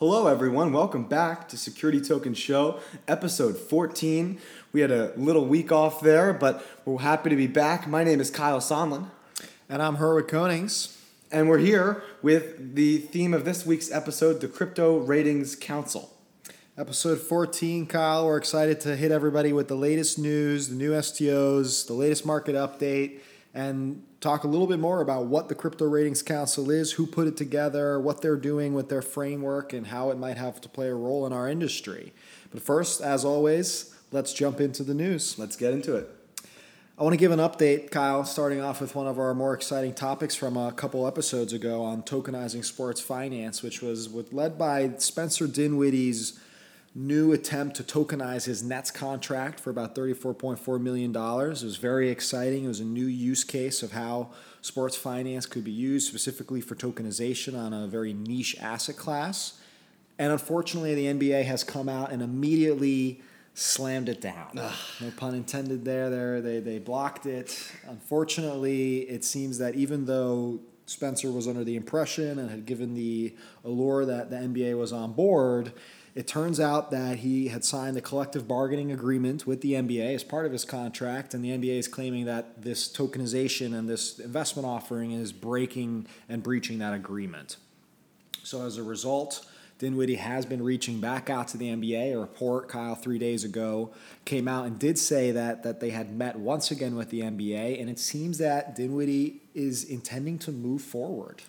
Hello, everyone. Welcome back to Security Token Show, episode 14. We had a little week off there, but we're happy to be back. My name is Kyle Sonlin, And I'm Herwig Konings. and we're here with the theme of this week's episode the Crypto Ratings Council. Episode 14, Kyle. We're excited to hit everybody with the latest news, the new STOs, the latest market update, and talk a little bit more about what the Crypto Ratings Council is, who put it together, what they're doing with their framework, and how it might have to play a role in our industry. But first, as always, let's jump into the news. Let's get into it. I want to give an update, Kyle, starting off with one of our more exciting topics from a couple episodes ago on tokenizing sports finance, which was with, led by Spencer Dinwiddie's new attempt to tokenize his Nets contract for about $34.4 million. It was very exciting. It was a new use case of how sports finance could be used specifically for tokenization on a very niche asset class. And unfortunately, the NBA has come out and immediately slammed it down. No pun intended there. There, they, they blocked it. Unfortunately, it seems that even though Spencer was under the impression and had given the allure that the NBA was on board, it turns out that he had signed a collective bargaining agreement with the NBA as part of his contract, and the NBA is claiming that this tokenization and this investment offering is breaking and breaching that agreement. So as a result, Dinwiddie has been reaching back out to the NBA. A report, Kyle, three days ago came out and did say that that they had met once again with the NBA, and it seems that Dinwiddie is intending to move forward.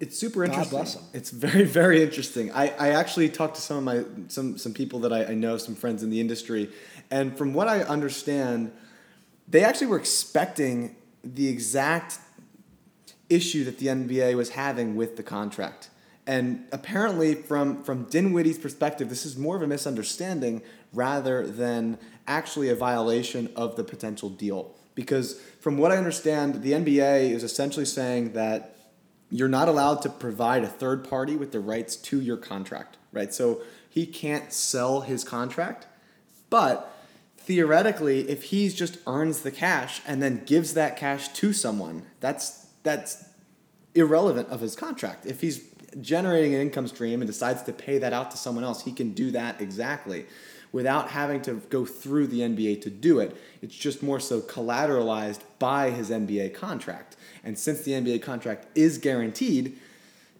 It's super God interesting. bless him. It's very, very interesting. I, I actually talked to some of my some some people that I, I know, some friends in the industry, and from what I understand, they actually were expecting the exact issue that the NBA was having with the contract. And apparently, from, from Dinwiddie's perspective, this is more of a misunderstanding rather than actually a violation of the potential deal. Because from what I understand, the NBA is essentially saying that you're not allowed to provide a third party with the rights to your contract, right? So he can't sell his contract, but theoretically, if he just earns the cash and then gives that cash to someone, that's that's irrelevant of his contract. If he's generating an income stream and decides to pay that out to someone else, he can do that exactly without having to go through the NBA to do it. It's just more so collateralized by his NBA contract. And since the NBA contract is guaranteed,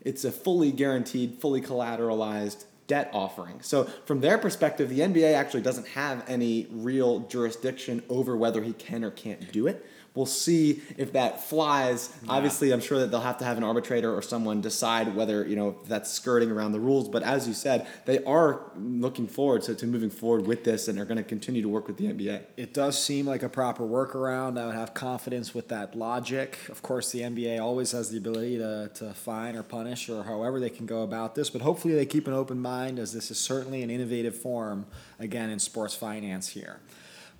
it's a fully guaranteed, fully collateralized debt offering. So from their perspective, the NBA actually doesn't have any real jurisdiction over whether he can or can't do it. We'll see if that flies. Obviously, I'm sure that they'll have to have an arbitrator or someone decide whether you know that's skirting around the rules. But as you said, they are looking forward to, to moving forward with this and are going to continue to work with the NBA. It does seem like a proper workaround. I would have confidence with that logic. Of course, the NBA always has the ability to, to fine or punish or however they can go about this, but hopefully they keep an open mind as this is certainly an innovative form, again, in sports finance here.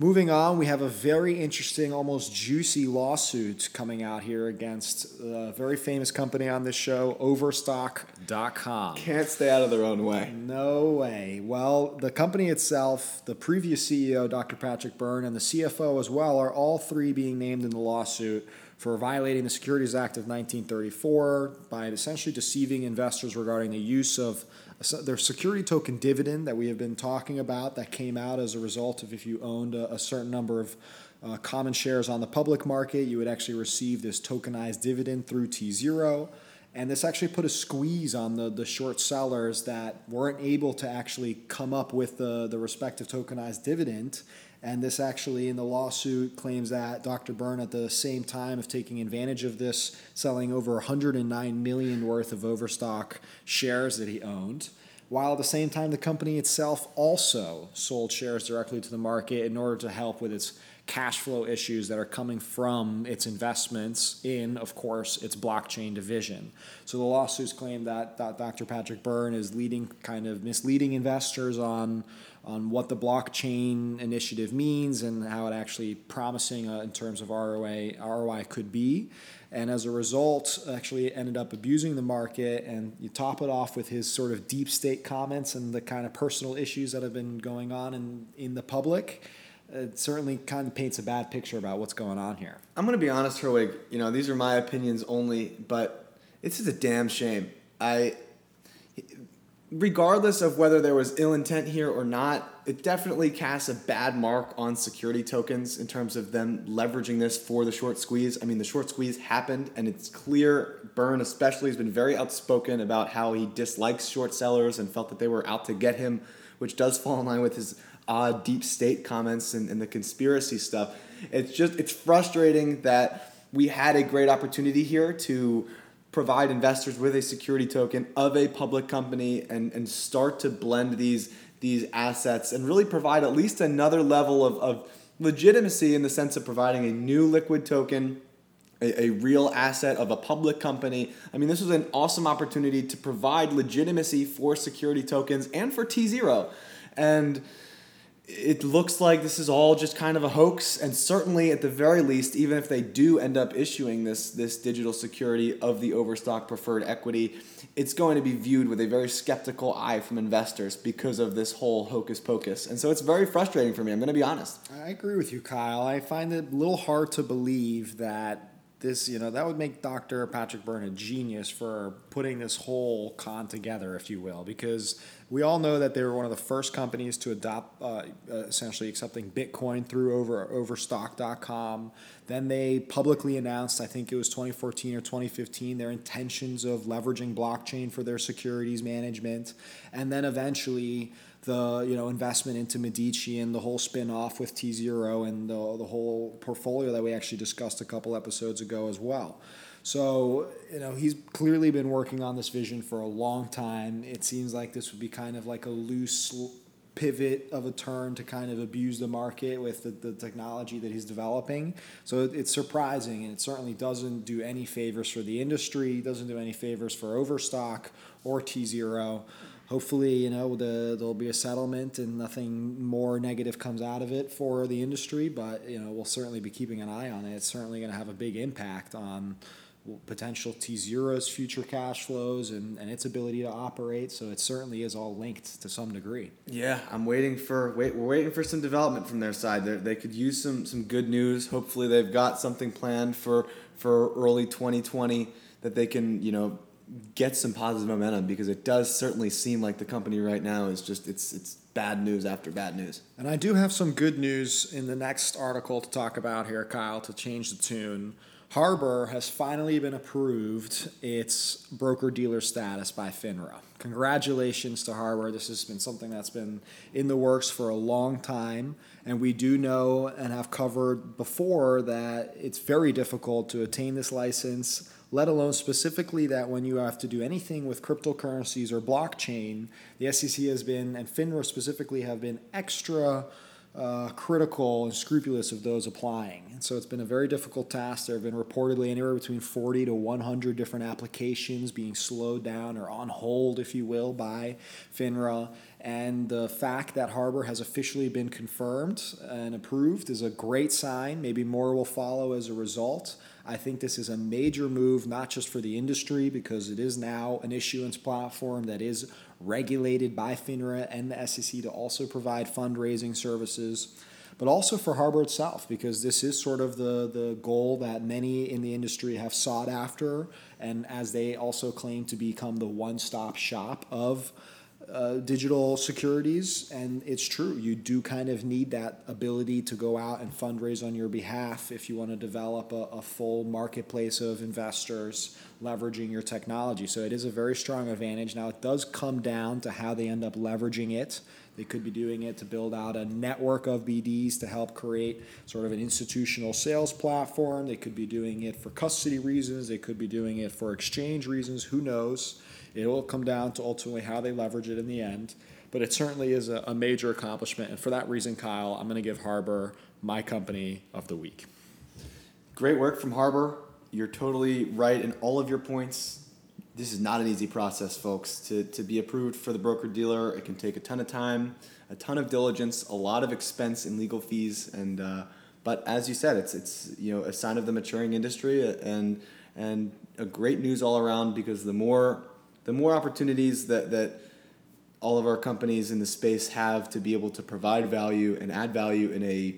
Moving on, we have a very interesting, almost juicy lawsuit coming out here against a very famous company on this show, Overstock.com. Can't stay out of their own way. No way. Well, the company itself, the previous CEO, Dr. Patrick Byrne, and the CFO as well are all three being named in the lawsuit for violating the Securities Act of 1934 by essentially deceiving investors regarding the use of their security token dividend that we have been talking about that came out as a result of if you owned a, a certain number of uh, common shares on the public market, you would actually receive this tokenized dividend through T0. And this actually put a squeeze on the, the short sellers that weren't able to actually come up with the, the respective tokenized dividend. And this actually, in the lawsuit, claims that Dr. Byrne, at the same time of taking advantage of this, selling over 109 million worth of overstock shares that he owned, while at the same time the company itself also sold shares directly to the market in order to help with its cash flow issues that are coming from its investments in, of course, its blockchain division. So the lawsuits claim that, that Dr. Patrick Byrne is leading, kind of misleading investors on on what the blockchain initiative means and how it actually promising uh, in terms of ROI ROI could be. And as a result, actually ended up abusing the market. And you top it off with his sort of deep state comments and the kind of personal issues that have been going on in, in the public it certainly kind of paints a bad picture about what's going on here. I'm going to be honest, Herwig. You know, these are my opinions only, but this is a damn shame. I, regardless of whether there was ill intent here or not, it definitely casts a bad mark on security tokens in terms of them leveraging this for the short squeeze. I mean, the short squeeze happened, and it's clear. Byrne, especially, has been very outspoken about how he dislikes short sellers and felt that they were out to get him, which does fall in line with his odd deep state comments and, and the conspiracy stuff. It's just it's frustrating that we had a great opportunity here to provide investors with a security token of a public company and, and start to blend these these assets and really provide at least another level of, of legitimacy in the sense of providing a new liquid token a, a, real asset of a public company. I mean, this was an awesome opportunity to provide legitimacy for security tokens and for T Zero. And it looks like this is all just kind of a hoax and certainly at the very least even if they do end up issuing this this digital security of the overstock preferred equity it's going to be viewed with a very skeptical eye from investors because of this whole hocus pocus and so it's very frustrating for me i'm going to be honest i agree with you kyle i find it a little hard to believe that this, you know, that would make Dr. Patrick Byrne a genius for putting this whole con together, if you will, because we all know that they were one of the first companies to adopt uh, essentially accepting Bitcoin through over overstock.com. Then they publicly announced, I think it was 2014 or 2015, their intentions of leveraging blockchain for their securities management. And then eventually, the you know investment into Medici and the whole spin off with T Zero and the, the whole portfolio that we actually discussed a couple episodes ago as well. So, you know, he's clearly been working on this vision for a long time. It seems like this would be kind of like a loose pivot of a turn to kind of abuse the market with the, the technology that he's developing. So it's surprising, and it certainly doesn't do any favors for the industry, doesn't do any favors for Overstock or T Zero hopefully, you know, the, there'll be a settlement and nothing more negative comes out of it for the industry. But you know, we'll certainly be keeping an eye on it. It's certainly going to have a big impact on potential T Zero's future cash flows and, and its ability to operate. So it certainly is all linked to some degree. Yeah, I'm waiting for wait. We're waiting for some development from their side. They're, they could use some some good news. Hopefully, they've got something planned for for early 2020 that they can you know get some positive momentum because it does certainly seem like the company right now is just it's it's bad news after bad news. And I do have some good news in the next article to talk about here, Kyle, to change the tune. Harbor has finally been approved its broker dealer status by FINRA. Congratulations to Harbor. This has been something that's been in the works for a long time. And we do know and have covered before that it's very difficult to attain this license let alone specifically that when you have to do anything with cryptocurrencies or blockchain, the SEC has been, and FINRA specifically, have been extra uh, critical and scrupulous of those applying. And so it's been a very difficult task. There have been reportedly anywhere between 40 to 100 different applications being slowed down or on hold, if you will, by FINRA. And the fact that Harbor has officially been confirmed and approved is a great sign. Maybe more will follow as a result. I think this is a major move, not just for the industry, because it is now an issuance platform that is regulated by FINRA and the SEC to also provide fundraising services, but also for Harbor itself, because this is sort of the, the goal that many in the industry have sought after, and as they also claim to become the one stop shop of uh, digital securities, and it's true. You do kind of need that ability to go out and fundraise on your behalf if you want to develop a, a full marketplace of investors leveraging your technology. So it is a very strong advantage. Now, it does come down to how they end up leveraging it. They could be doing it to build out a network of BDs to help create sort of an institutional sales platform. They could be doing it for custody reasons. They could be doing it for exchange reasons. Who knows? It will come down to ultimately how they leverage it in the end. But it certainly is a, a major accomplishment. And for that reason, Kyle, I'm going to give Harbor my company of the week. Great work from Harbor. You're totally right in all of your points. This is not an easy process, folks. To, to be approved for the broker dealer, it can take a ton of time, a ton of diligence, a lot of expense in legal fees, and uh, but as you said, it's it's you know a sign of the maturing industry and and a great news all around because the more the more opportunities that, that all of our companies in the space have to be able to provide value and add value in a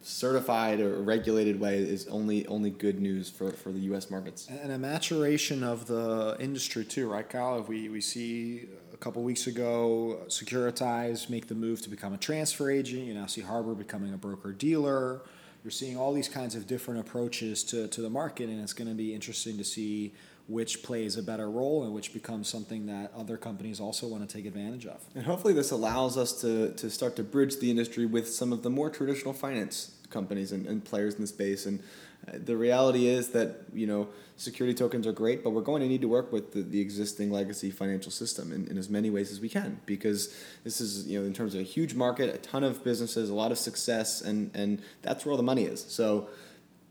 certified or regulated way is only only good news for, for the U.S. markets. And a maturation of the industry too, right, Kyle? We we see a couple weeks ago Securitize make the move to become a transfer agent. You now see Harbor becoming a broker dealer. You're seeing all these kinds of different approaches to, to the market, and it's going to be interesting to see which plays a better role and which becomes something that other companies also want to take advantage of. And hopefully, this allows us to, to start to bridge the industry with some of the more traditional finance companies and, and players in the space. And uh, the reality is that, you know, security tokens are great, but we're going to need to work with the, the existing legacy financial system in, in as many ways as we can because this is, you know, in terms of a huge market, a ton of businesses, a lot of success, and, and that's where all the money is. So,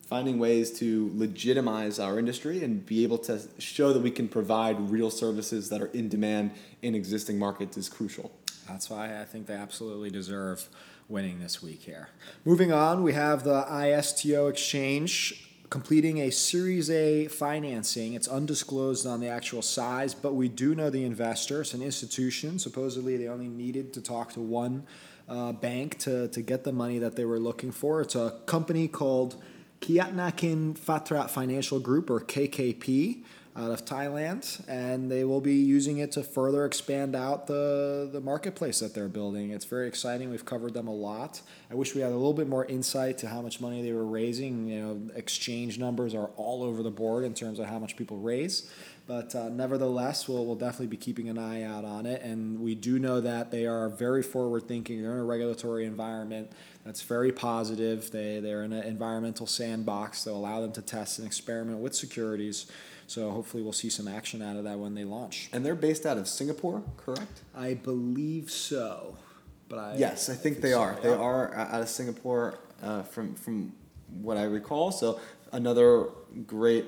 finding ways to legitimize our industry and be able to show that we can provide real services that are in demand in existing markets is crucial. That's why I think they absolutely deserve winning this week here. Moving on, we have the iSTOX exchange completing a Series A financing. It's undisclosed on the actual size, but we do know the investor. It's an institution. Supposedly, they only needed to talk to one uh, bank to, to get the money that they were looking for. It's a company called Kiatnakin Phatra Financial Group, or KKP, out of Thailand, and they will be using it to further expand out the, the marketplace that they're building. It's very exciting. We've covered them a lot. I wish we had a little bit more insight to how much money they were raising. You know, exchange numbers are all over the board in terms of how much people raise. But uh, nevertheless, we'll, we'll definitely be keeping an eye out on it. And we do know that they are very forward thinking. They're in a regulatory environment that's very positive. They, they're in an environmental sandbox that will allow them to test and experiment with securities. So hopefully we'll see some action out of that when they launch. And they're based out of Singapore, correct? I believe so. But I yes, I think, I think they so, are. They are out of Singapore, uh, from from what I recall. So another great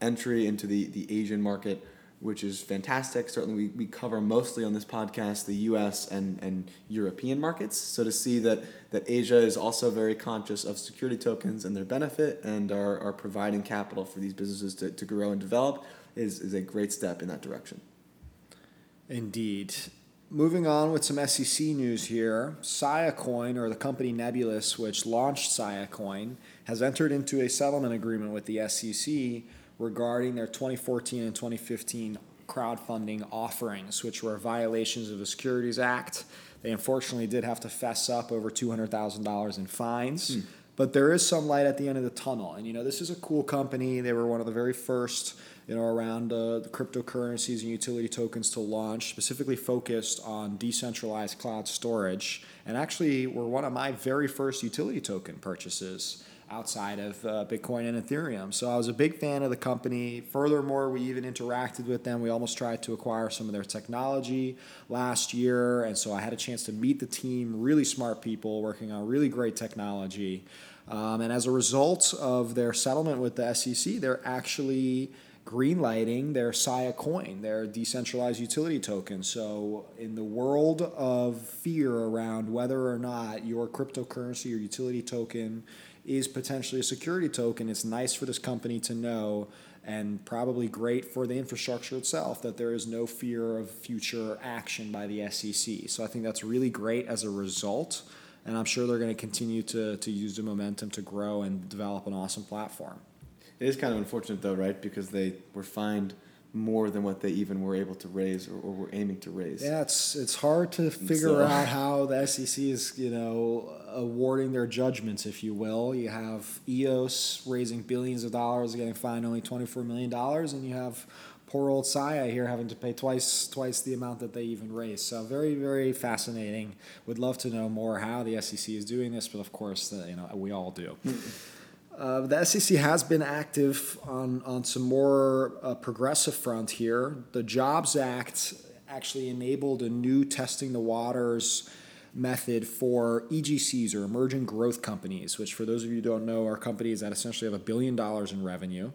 entry into the, the Asian market, which is fantastic. Certainly, we, we cover mostly on this podcast the US and, and European markets. So to see that, that Asia is also very conscious of security tokens and their benefit and are, are providing capital for these businesses to, to grow and develop is, is a great step in that direction. Indeed. Moving on with some SEC news here, Siacoin, or the company Nebulous, which launched Siacoin, has entered into a settlement agreement with the SEC regarding their 2014 and 2015 crowdfunding offerings, which were violations of the Securities Act. They unfortunately did have to fess up over $200,000 in fines. Hmm. But there is some light at the end of the tunnel. And, you know, this is a cool company. They were one of the very first, you know, around uh, the cryptocurrencies and utility tokens to launch, specifically focused on decentralized cloud storage. And actually were one of my very first utility token purchases outside of uh, Bitcoin and Ethereum. So I was a big fan of the company. Furthermore, we even interacted with them. We almost tried to acquire some of their technology last year. And so I had a chance to meet the team, really smart people working on really great technology. Um, and as a result of their settlement with the SEC, they're actually greenlighting their Sia coin, their decentralized utility token. So, in the world of fear around whether or not your cryptocurrency or utility token is potentially a security token. It's nice for this company to know and probably great for the infrastructure itself that there is no fear of future action by the SEC. So I think that's really great as a result. And I'm sure they're going to continue to, to use the momentum to grow and develop an awesome platform. It is kind of unfortunate, though, right? Because they were fined more than what they even were able to raise or, or were aiming to raise. Yeah, it's it's hard to figure so- out how the SEC is, you know, awarding their judgments, if you will. You have EOS raising billions of dollars, getting fined only twenty four million dollars, and you have poor old Sia here having to pay twice twice the amount that they even raised. So very very fascinating. Would love to know more how the SEC is doing this, but of course, uh, you know, we all do. Uh, the SEC has been active on, on some more uh, progressive front here. The Jobs Act actually enabled a new testing the waters method for EGCs or emerging growth companies, which for those of you who don't know are companies that essentially have a billion dollars in revenue,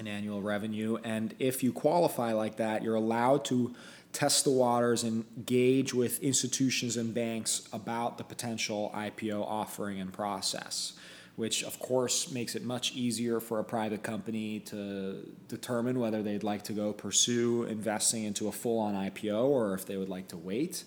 in annual revenue. And if you qualify like that, you're allowed to test the waters and gauge with institutions and banks about the potential IPO offering and process which of course makes it much easier for a private company to determine whether they'd like to go pursue investing into a full on IPO or if they would like to wait.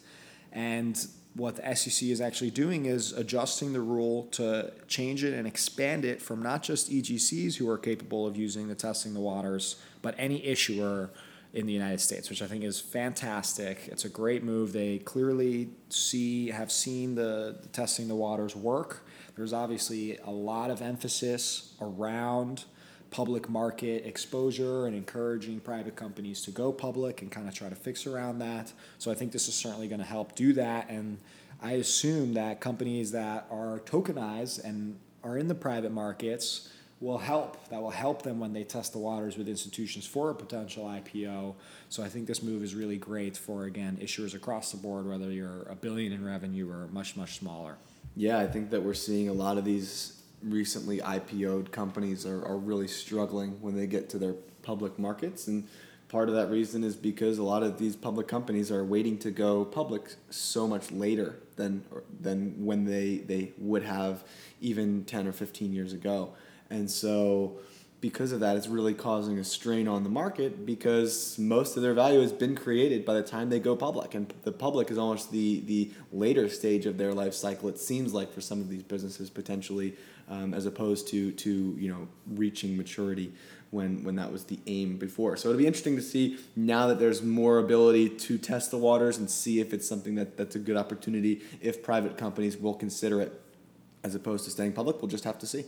And what the SEC is actually doing is adjusting the rule to change it and expand it from not just EGCs who are capable of using the testing the waters, but any issuer in the United States, which I think is fantastic. It's a great move. They clearly see have seen the, the testing the waters work. There's obviously a lot of emphasis around public market exposure and encouraging private companies to go public and kind of try to fix around that. So I think this is certainly going to help do that. And I assume that companies that are tokenized and are in the private markets will help. That will help them when they test the waters with institutions for a potential IPO. So I think this move is really great for, again, issuers across the board, whether you're a billion in revenue or much, much smaller. Yeah, I think that we're seeing a lot of these recently IPO'd companies are, are really struggling when they get to their public markets. And part of that reason is because a lot of these public companies are waiting to go public so much later than, than when they, they would have even 10 or 15 years ago. And so because of that, it's really causing a strain on the market because most of their value has been created by the time they go public, and the public is almost the the later stage of their life cycle. It seems like for some of these businesses potentially, um, as opposed to to you know reaching maturity when when that was the aim before. So it'll be interesting to see now that there's more ability to test the waters and see if it's something that that's a good opportunity. If private companies will consider it as opposed to staying public, we'll just have to see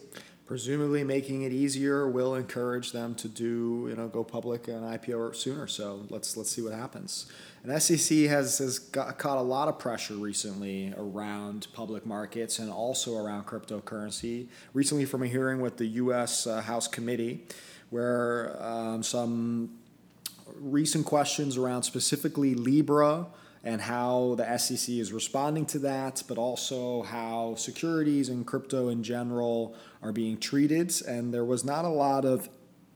presumably making it easier will encourage them to do you know go public and IPO sooner. So let's let's see what happens. And SEC has has got, caught a lot of pressure recently around public markets and also around cryptocurrency. Recently, from a hearing with the U.S. Uh, House Committee, where um, some recent questions around specifically Libra and how the SEC is responding to that, but also how securities and crypto in general are being treated. And there was not a lot of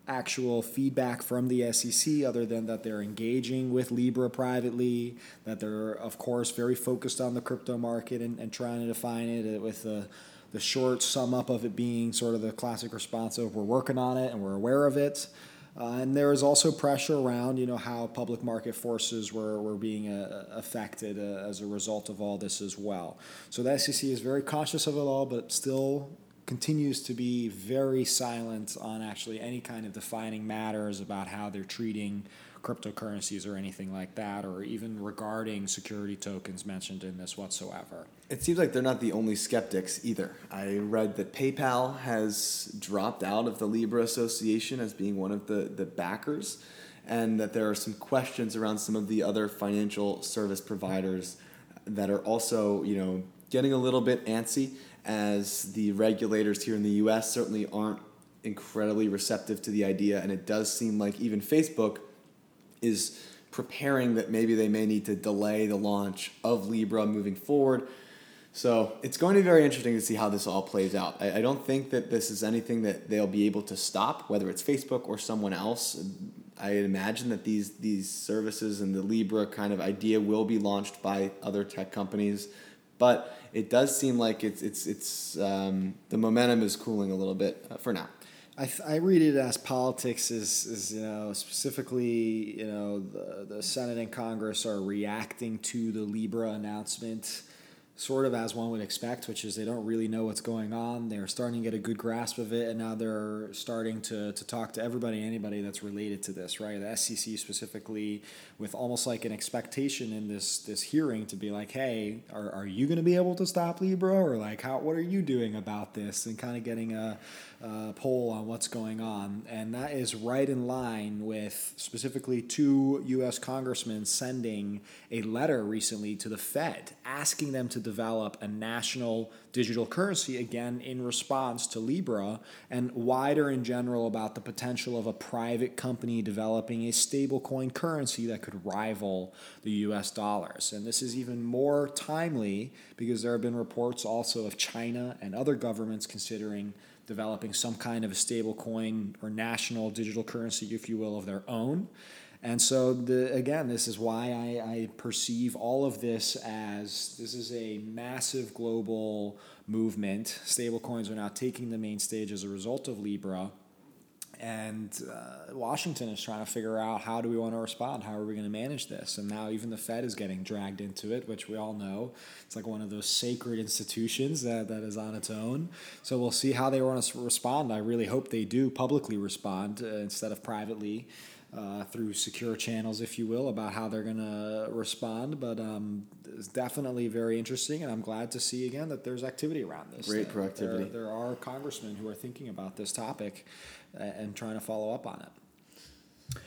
actual feedback from the SEC other than that they're engaging with Libra privately, that they're, of course, very focused on the crypto market and, and trying to define it with the, the short sum up of it being sort of the classic response of we're working on it and we're aware of it. Uh, and there is also pressure around, you know, how public market forces were, were being uh, affected uh, as a result of all this as well. So the SEC is very conscious of it all, but still continues to be very silent on actually any kind of defining matters about how they're treating cryptocurrencies or anything like that, or even regarding security tokens mentioned in this whatsoever. It seems like they're not the only skeptics either. I read that PayPal has dropped out of the Libra Association as being one of the, the backers, and that there are some questions around some of the other financial service providers that are also, you know, getting a little bit antsy as the regulators here in the US certainly aren't incredibly receptive to the idea, and it does seem like even Facebook is preparing that maybe they may need to delay the launch of Libra moving forward. So it's going to be very interesting to see how this all plays out. I, I, don't think that this is anything that they'll be able to stop, whether it's Facebook or someone else. I imagine that these these services and the Libra kind of idea will be launched by other tech companies, but it does seem like it's it's it's um, the momentum is cooling a little bit uh, for now. I, th- I read it as politics is, is you know specifically you know the, the Senate and Congress are reacting to the Libra announcement sort of as one would expect, which is they don't really know what's going on. They're starting to get a good grasp of it, and now they're starting to, to talk to everybody, anybody that's related to this, right? The SEC specifically, with almost like an expectation in this this hearing to be like, hey, are, are you going to be able to stop Libra, or like, how what are you doing about this, and kind of getting a, a poll on what's going on, and that is right in line with specifically two U.S. congressmen sending a letter recently to the Fed asking them to develop a national digital currency again in response to Libra and wider in general about the potential of a private company developing a stablecoin currency that could rival the US dollars. And this is even more timely because there have been reports also of China and other governments considering developing some kind of a stable coin or national digital currency, if you will, of their own. And so, the, again, this is why I, I perceive all of this as this is a massive global movement. Stablecoins are now taking the main stage as a result of Libra. And uh, Washington is trying to figure out how do we want to respond? How are we going to manage this? And now even the Fed is getting dragged into it, which we all know. It's like one of those sacred institutions that, that is on its own. So we'll see how they want to respond. I really hope they do publicly respond uh, instead of privately uh, through secure channels, if you will, about how they're going to respond. But um, it's definitely very interesting, and I'm glad to see again that there's activity around this. Great That proactivity. There, there are congressmen who are thinking about this topic uh, and trying to follow up on it.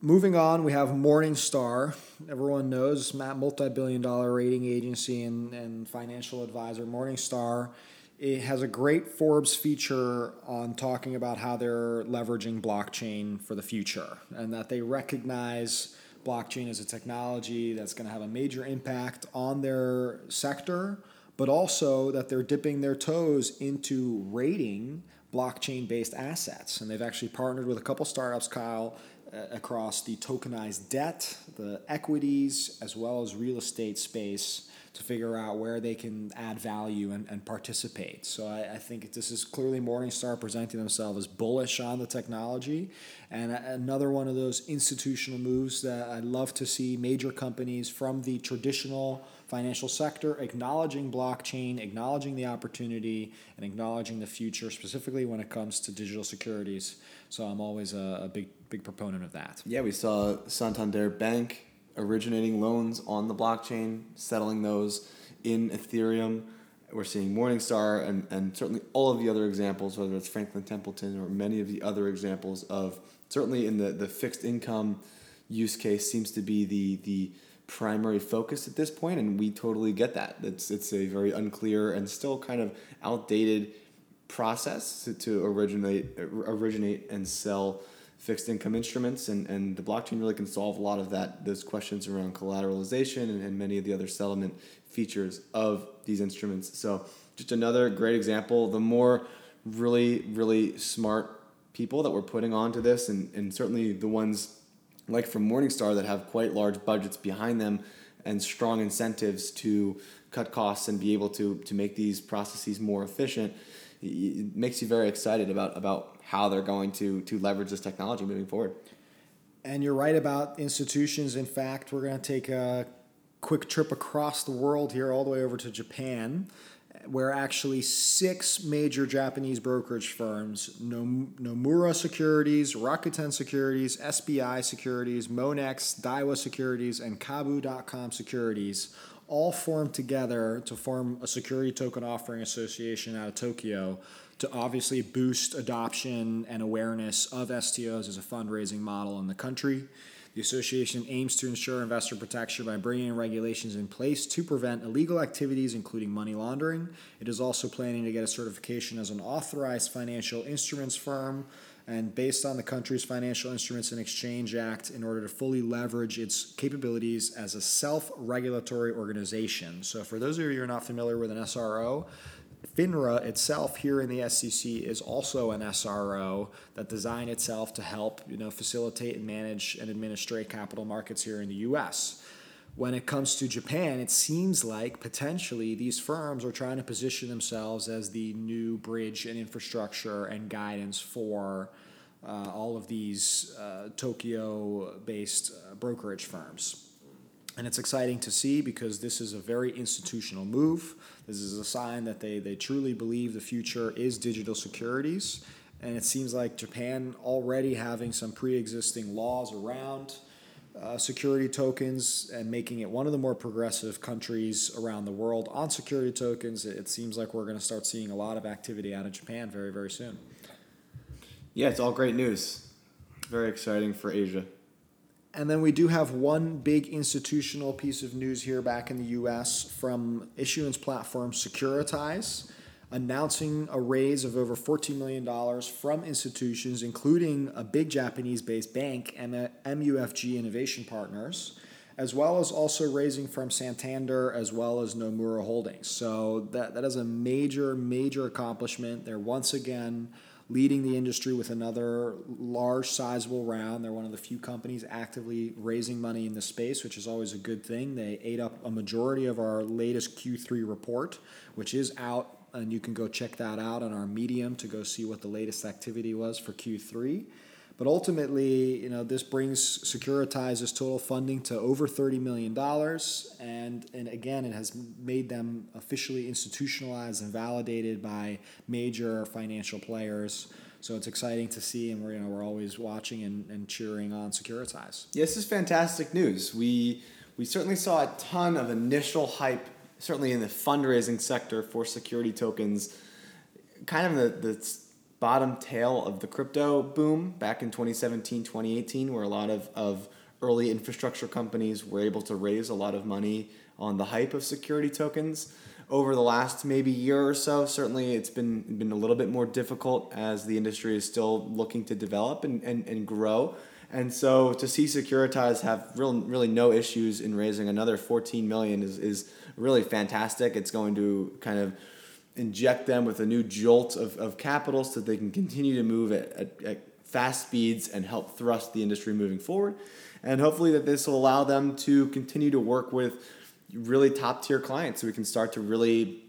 Moving on, we have Morningstar. Everyone knows Matt, multi-billion dollar rating agency and, and financial advisor. Morningstar it has a great Forbes feature on talking about how they're leveraging blockchain for the future and that they recognize blockchain as a technology that's going to have a major impact on their sector, but also that they're dipping their toes into rating blockchain based assets. And they've actually partnered with a couple startups, Kyle, uh, across the tokenized debt, the equities, as well as real estate space to figure out where they can add value and, and participate. So I, I think this is clearly Morningstar presenting themselves as bullish on the technology. And another one of those institutional moves that I love to see major companies from the traditional financial sector acknowledging blockchain, acknowledging the opportunity, and acknowledging the future, specifically when it comes to digital securities. So I'm always a, a big, big proponent of that. Yeah, we saw Santander Bank originating loans on the blockchain, settling those in Ethereum. We're seeing Morningstar and, and certainly all of the other examples, whether it's Franklin Templeton or many of the other examples of certainly in the, the fixed income use case seems to be the the primary focus at this point, and we totally get that. It's it's a very unclear and still kind of outdated process to, to originate originate and sell fixed income instruments and, and the blockchain really can solve a lot of that those questions around collateralization and, and many of the other settlement features of these instruments so just another great example the more really really smart people that we're putting onto this and, and certainly the ones like from morningstar that have quite large budgets behind them and strong incentives to cut costs and be able to to make these processes more efficient it makes you very excited about about how they're going to to leverage this technology moving forward. And you're right about institutions. In fact, we're going to take a quick trip across the world here, all the way over to Japan, where actually six major Japanese brokerage firms Nom- Nomura Securities, Rakuten Securities, SBI Securities, Monex, Daiwa Securities, and Kabu.com Securities all formed together to form a security token offering association out of Tokyo to obviously boost adoption and awareness of STOs as a fundraising model in the country. The association aims to ensure investor protection by bringing regulations in place to prevent illegal activities, including money laundering. It is also planning to get a certification as an authorized financial instruments firm and based on the country's Financial Instruments and Exchange Act in order to fully leverage its capabilities as a self regulatory organization. So, for those of you who are not familiar with an SRO, FINRA itself here in the SEC is also an SRO that designed itself to help you know facilitate and manage and administrate capital markets here in the U.S. When it comes to Japan, it seems like potentially these firms are trying to position themselves as the new bridge and infrastructure and guidance for uh, all of these uh, Tokyo-based uh, brokerage firms. And it's exciting to see because this is a very institutional move. This is a sign that they, they truly believe the future is digital securities. And it seems like Japan already having some pre existing laws around uh, security tokens and making it one of the more progressive countries around the world on security tokens. It seems like we're going to start seeing a lot of activity out of Japan very, very soon. Yeah, it's all great news. Very exciting for Asia. And then we do have one big institutional piece of news here back in the US from issuance platform Securitize announcing a raise of over $14 million from institutions, including a big Japanese based bank, and MUFG Innovation Partners, as well as also raising from Santander as well as Nomura Holdings. So that, that is a major, major accomplishment. They're once again leading the industry with another large, sizable round. They're one of the few companies actively raising money in the space, which is always a good thing. They ate up a majority of our latest Q3 report, which is out and you can go check that out on our Medium to go see what the latest activity was for Q3. But ultimately, you know, this brings Securitize's total funding to over $30 million. And, and again, it has made them officially institutionalized and validated by major financial players. So it's exciting to see, and we're, you know, we're always watching and, and cheering on Securitize. Yeah, this is fantastic news. We, we certainly saw a ton of initial hype certainly in the fundraising sector for security tokens, kind of the, the bottom tail of the crypto boom back in 2017, 2018, where a lot of, of early infrastructure companies were able to raise a lot of money on the hype of security tokens. Over the last maybe year or so, certainly it's been been a little bit more difficult as the industry is still looking to develop and, and, and grow. And so to see Securitize have real, really no issues in raising another 14 million is, is really fantastic. It's going to kind of inject them with a new jolt of, of capital so that they can continue to move at, at, at fast speeds and help thrust the industry moving forward. And hopefully that this will allow them to continue to work with really top tier clients so we can start to really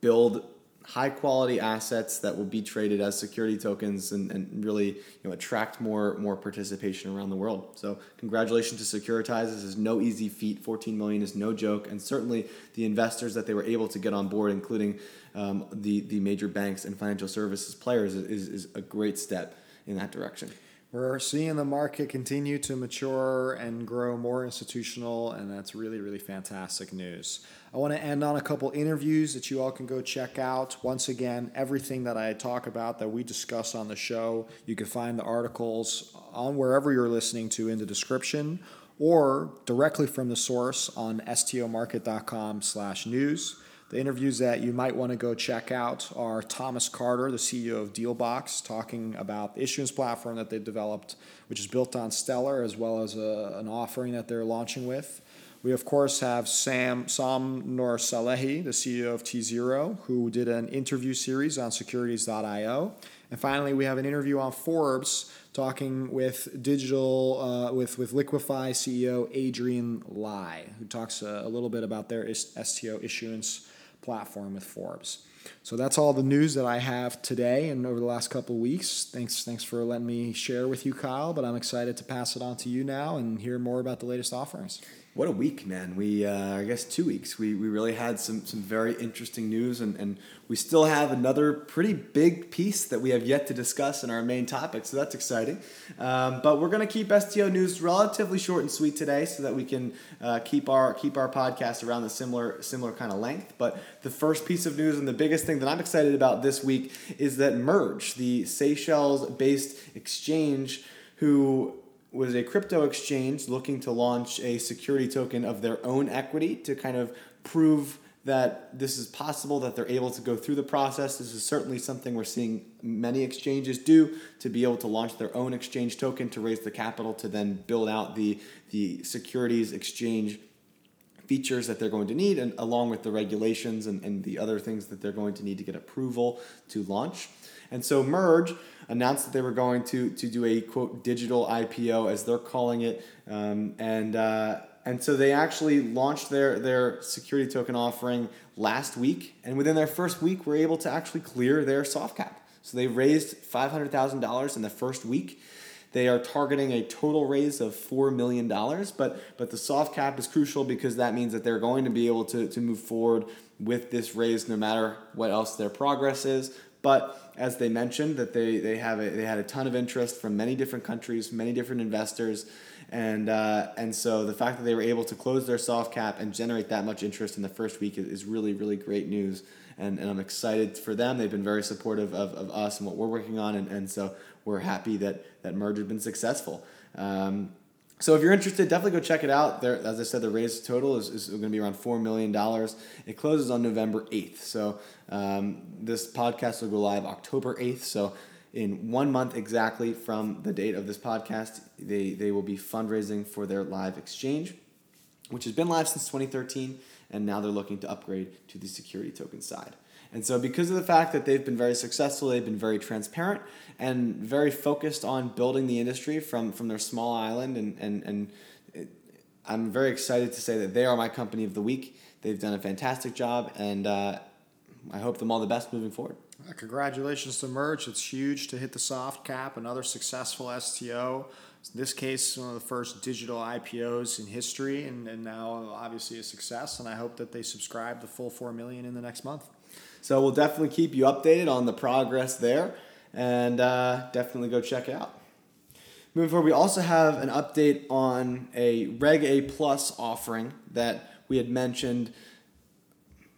build high quality assets that will be traded as security tokens and, and really you know attract more more participation around the world. So congratulations to Securitize. This is no easy feat. 14 million is no joke, and certainly the investors that they were able to get on board, including um, the the major banks and financial services players, is, is a great step in that direction. We're seeing the market continue to mature and grow more institutional, and that's really, really fantastic news. I want to end on a couple interviews that you all can go check out. Once again, everything that I talk about that we discuss on the show, you can find the articles on wherever you're listening to in the description or directly from the source on stomarket.com slash news. The interviews that you might want to go check out are Thomas Carter, the CEO of Dealbox, talking about the issuance platform that they've developed, which is built on Stellar, as well as a, an offering that they're launching with. We, of course, have Sam Sam Noursalehi, the CEO of T0, who did an interview series on securities.io. And finally, we have an interview on Forbes talking with digital uh, with with Liquefy CEO Adrian Lai, who talks a, a little bit about their STO issuance platform with Forbes. So that's all the news that I have today and over the last couple weeks. Thanks, thanks for letting me share with you, Kyle. But I'm excited to pass it on to you now and hear more about the latest offerings. What a week, man. We, uh, I guess, two weeks. We, we really had some, some very interesting news, and, and we still have another pretty big piece that we have yet to discuss in our main topic, so that's exciting. Um, but we're going to keep STO news relatively short and sweet today so that we can uh, keep, our, keep our podcast around the similar, similar kind of length. But the first piece of news and the biggest thing that I'm excited about this week is that MERJ, the Seychelles based exchange, who was a crypto exchange looking to launch a security token of their own equity to kind of prove that this is possible, that they're able to go through the process. This is certainly something we're seeing many exchanges do to be able to launch their own exchange token to raise the capital to then build out the, the securities exchange features that they're going to need, and along with the regulations and, and the other things that they're going to need to get approval to launch. And so MERJ announced that they were going to to do a quote digital IPO as they're calling it, um, and uh, and so they actually launched their their security token offering last week, and within their first week, were able to actually clear their soft cap. So they raised five hundred thousand dollars in the first week. They are targeting a total raise of $4 million, but, but the soft cap is crucial because that means that they're going to be able to, to move forward with this raise no matter what else their progress is. But as they mentioned, that they, they, have a, they had a ton of interest from many different countries, many different investors. And, uh, and so the fact that they were able to close their soft cap and generate that much interest in the first week is, really, really great news. And, and I'm excited for them. They've been very supportive of, of us and what we're working on. And, and so we're happy that that MERJ has been successful. Um, so if you're interested, definitely go check it out. There, as I said, the raise total is, is going to be around four million dollars. It closes on November eighth. So um, this podcast will go live October eighth. So in one month exactly from the date of this podcast, they they will be fundraising for their live exchange, which has been live since 2013, and now they're looking to upgrade to the security token side. And so, because of the fact that they've been very successful, they've been very transparent and very focused on building the industry from, from their small island. And, and, and it, I'm very excited to say that they are my company of the week. They've done a fantastic job, and uh, I hope them all the best moving forward. Congratulations to MERJ. It's huge to hit the soft cap, another successful STO. In this case, one of the first digital IPOs in history, and, and now obviously a success. And I hope that they subscribe the full four million in the next month. So we'll definitely keep you updated on the progress there and uh, definitely go check it out. Moving forward, we also have an update on a Reg A Plus offering that we had mentioned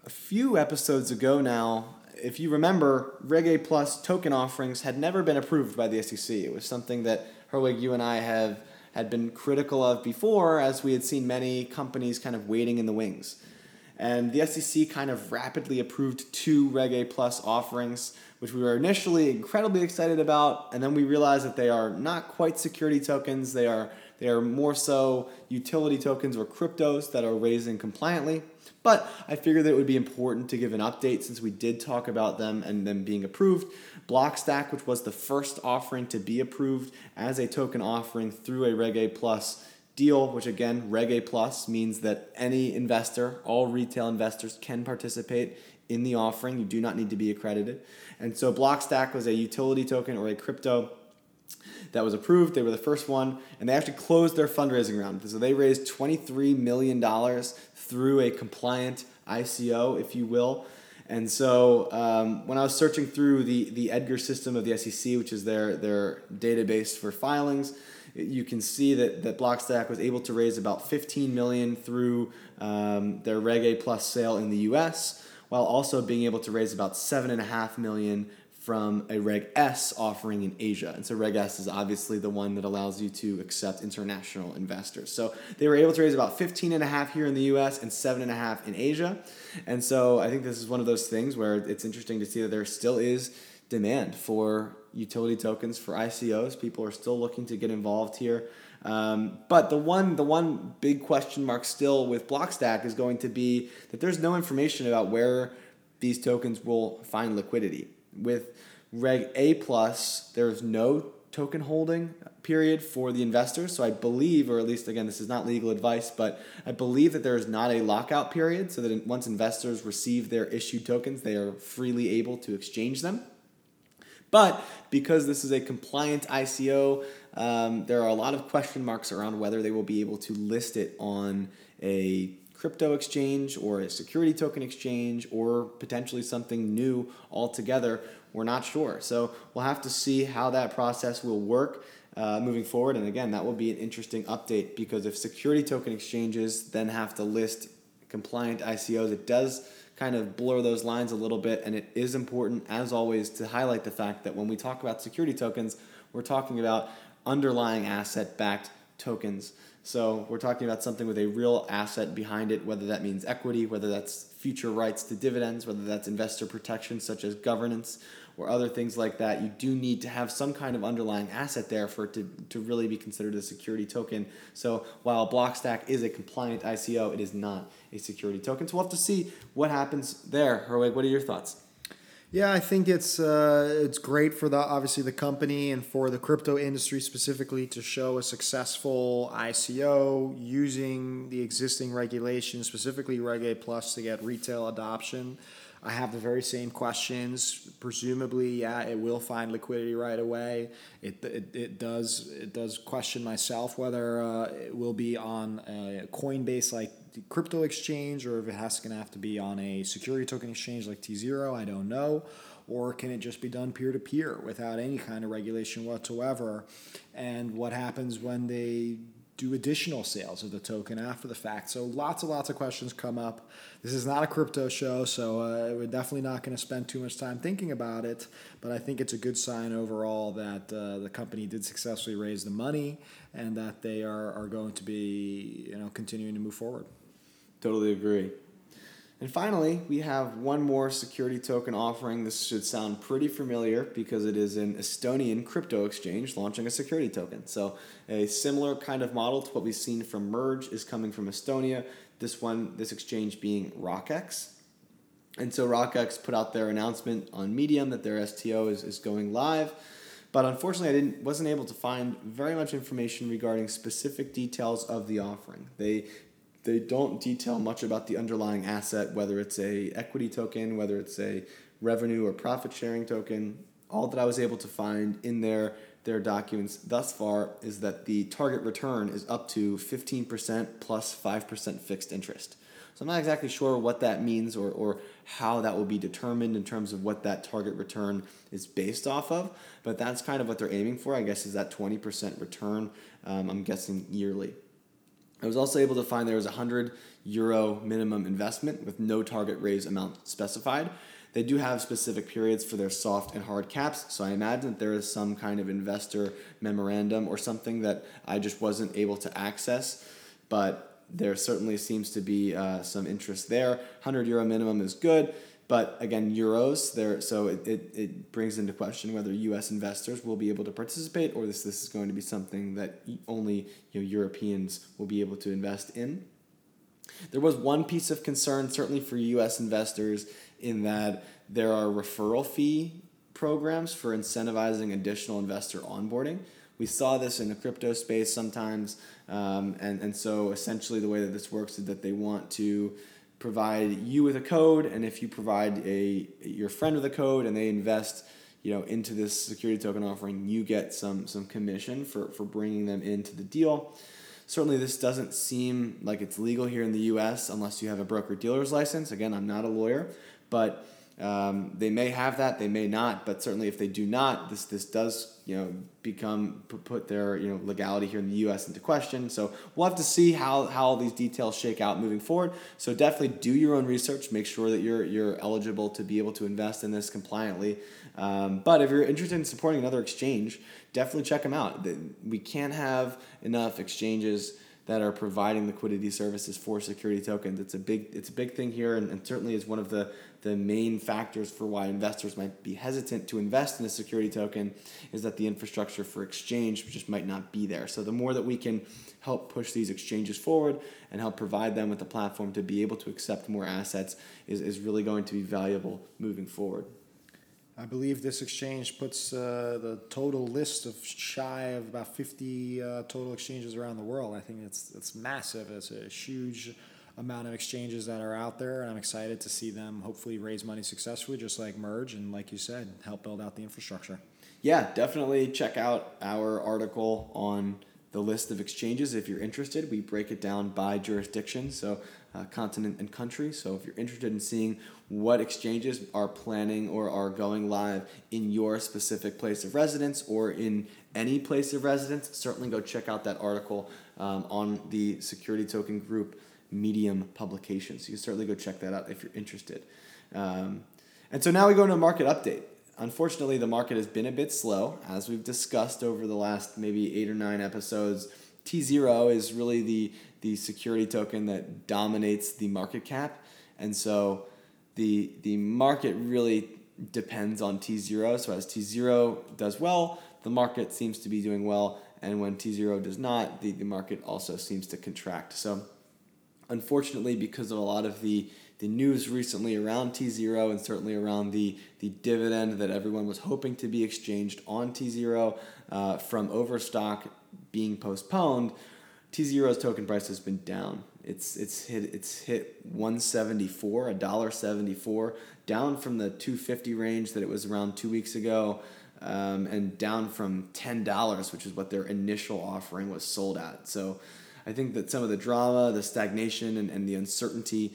a few episodes ago now. If you remember, Reg A Plus token offerings had never been approved by the SEC. It was something that Herwig, you and I have had been critical of before, as we had seen many companies kind of waiting in the wings. And the SEC kind of rapidly approved two Reg A Plus offerings, which we were initially incredibly excited about, and then we realized that they are not quite security tokens. They are they are more so utility tokens or cryptos that are raising compliantly. But I figured that it would be important to give an update since we did talk about them and them being approved. Blockstack, which was the first offering to be approved as a token offering through a Reg A Plus deal, which again, Reg A Plus means that any investor, all retail investors, can participate in the offering. You do not need to be accredited. And so Blockstack was a utility token or a crypto that was approved. They were the first one, and they actually closed their fundraising round. So they raised $23 million through a compliant ICO, if you will. And so um, when I was searching through the, the Edgar system of the SEC, which is their, their database for filings, you can see that, that Blockstack was able to raise about 15 million through um, their Reg A Plus sale in the U.S., while also being able to raise about seven and a half million from a Reg S offering in Asia. And so Reg S is obviously the one that allows you to accept international investors. So they were able to raise about 15 and a half here in the US and seven and a half in Asia. And so I think this is one of those things where it's interesting to see that there still is demand for utility tokens for ICOs. People are still looking to get involved here. Um, but the one the one big question mark still with Blockstack is going to be that there's no information about where these tokens will find liquidity. With Reg A plus, there's no token holding period for the investors. So I believe, or at least again, this is not legal advice, but I believe that there is not a lockout period so that once investors receive their issued tokens, they are freely able to exchange them. But because this is a compliant ICO, um, there are a lot of question marks around whether they will be able to list it on a crypto exchange or a security token exchange or potentially something new altogether. We're not sure. So we'll have to see how that process will work. Uh, moving forward, and again, that will be an interesting update because if security token exchanges then have to list compliant ICOs, it does kind of blur those lines a little bit. And it is important, as always, to highlight the fact that when we talk about security tokens, we're talking about underlying asset backed tokens. So we're talking about something with a real asset behind it, whether that means equity, whether that's future rights to dividends, whether that's investor protection such as governance, or other things like that, you do need to have some kind of underlying asset there for it to, to really be considered a security token. So while Blockstack is a compliant ICO, it is not a security token. So we'll have to see what happens there. Herwig, what are your thoughts? Yeah, I think it's uh, it's great for the obviously the company and for the crypto industry specifically to show a successful ICO using the existing regulations, specifically Reg A Plus, to get retail adoption. I have the very same questions. Presumably, yeah, it will find liquidity right away. It, it, it does it does question myself whether uh, it will be on a Coinbase like crypto exchange or if it has going to have to be on a security token exchange like T Zero. I don't know. Or can it just be done peer to peer without any kind of regulation whatsoever? And what happens when they do additional sales of the token after the fact. So lots and lots of questions come up. This is not a crypto show, so uh, we're definitely not going to spend too much time thinking about it. But I think it's a good sign overall that uh, the company did successfully raise the money and that they are, are going to be you know continuing to move forward. Totally agree. And finally, we have one more security token offering. This should sound pretty familiar because it is an Estonian crypto exchange launching a security token. So, a similar kind of model to what we've seen from MERJ is coming from Estonia. This one, this exchange being RockX. And so, RockX put out their announcement on Medium that their STO is, is going live. But unfortunately, I didn't wasn't able to find very much information regarding specific details of the offering. They they don't detail much about the underlying asset, whether it's a equity token, whether it's a revenue or profit sharing token. All that I was able to find in their their documents thus far is that the target return is up to 15% plus 5% fixed interest. So I'm not exactly sure what that means or, or how that will be determined in terms of what that target return is based off of, but that's kind of what they're aiming for, I guess, is that 20% return, um, I'm guessing yearly. I was also able to find there was a 100 euro minimum investment with no target raise amount specified. They do have specific periods for their soft and hard caps, so I imagine that there is some kind of investor memorandum or something that I just wasn't able to access, but there certainly seems to be uh, some interest there. 100 euro minimum is good. But again, euros there, so it, it, it brings into question whether U.S. investors will be able to participate, or this this is going to be something that only you know, Europeans will be able to invest in. There was one piece of concern, certainly for U.S. investors, in that there are referral fee programs for incentivizing additional investor onboarding. We saw this in the crypto space sometimes, um, and and so essentially the way that this works is that they want to provide you with a code, and if you provide a your friend with a code and they invest, you know, into this security token offering, you get some some commission for for bringing them into the deal. Certainly, this doesn't seem like it's legal here in the U.S. unless you have a broker dealer's license. Again, I'm not a lawyer, but um, they may have that, they may not, but certainly if they do not, this this does you know become put their you know legality here in the U.S. into question. So we'll have to see how how all these details shake out moving forward. So definitely do your own research, make sure that you're you're eligible to be able to invest in this compliantly. Um, but if you're interested in supporting another exchange, definitely check them out. We can't have enough exchanges that are providing liquidity services for security tokens. It's a big it's a big thing here, and, and certainly is one of the the main factors for why investors might be hesitant to invest in a security token is that the infrastructure for exchange just might not be there. So the more that we can help push these exchanges forward and help provide them with a platform to be able to accept more assets is, is really going to be valuable moving forward. I believe this exchange puts uh, the total list of shy of about 50 uh, total exchanges around the world. I think it's it's massive. It's a huge amount of exchanges that are out there, and I'm excited to see them hopefully raise money successfully, just like MERJ, and like you said, help build out the infrastructure. Yeah, definitely check out our article on the list of exchanges if you're interested. We break it down by jurisdiction, so uh, continent and country. So if you're interested in seeing what exchanges are planning or are going live in your specific place of residence or in any place of residence, certainly go check out that article um, on the Security Token Group Medium publication. So you can certainly go check that out if you're interested. Um, and so now we go into a market update. Unfortunately, the market has been a bit slow, as we've discussed over the last maybe eight or nine episodes. T0 is really the, the security token that dominates the market cap. And so the, the market really depends on T0. So as T0 does well, the market seems to be doing well. And when T0 does not, the, the market also seems to contract. So unfortunately, because of a lot of the the news recently around T0 and certainly around the, the dividend that everyone was hoping to be exchanged on T0 uh, from Overstock being postponed, T Zero's token price has been down. It's it's hit it's hit one seventy four, a dollar seventy four, down from the two fifty range that it was around two weeks ago, um, and down from ten dollars, which is what their initial offering was sold at. So, I think that some of the drama, the stagnation, and, and the uncertainty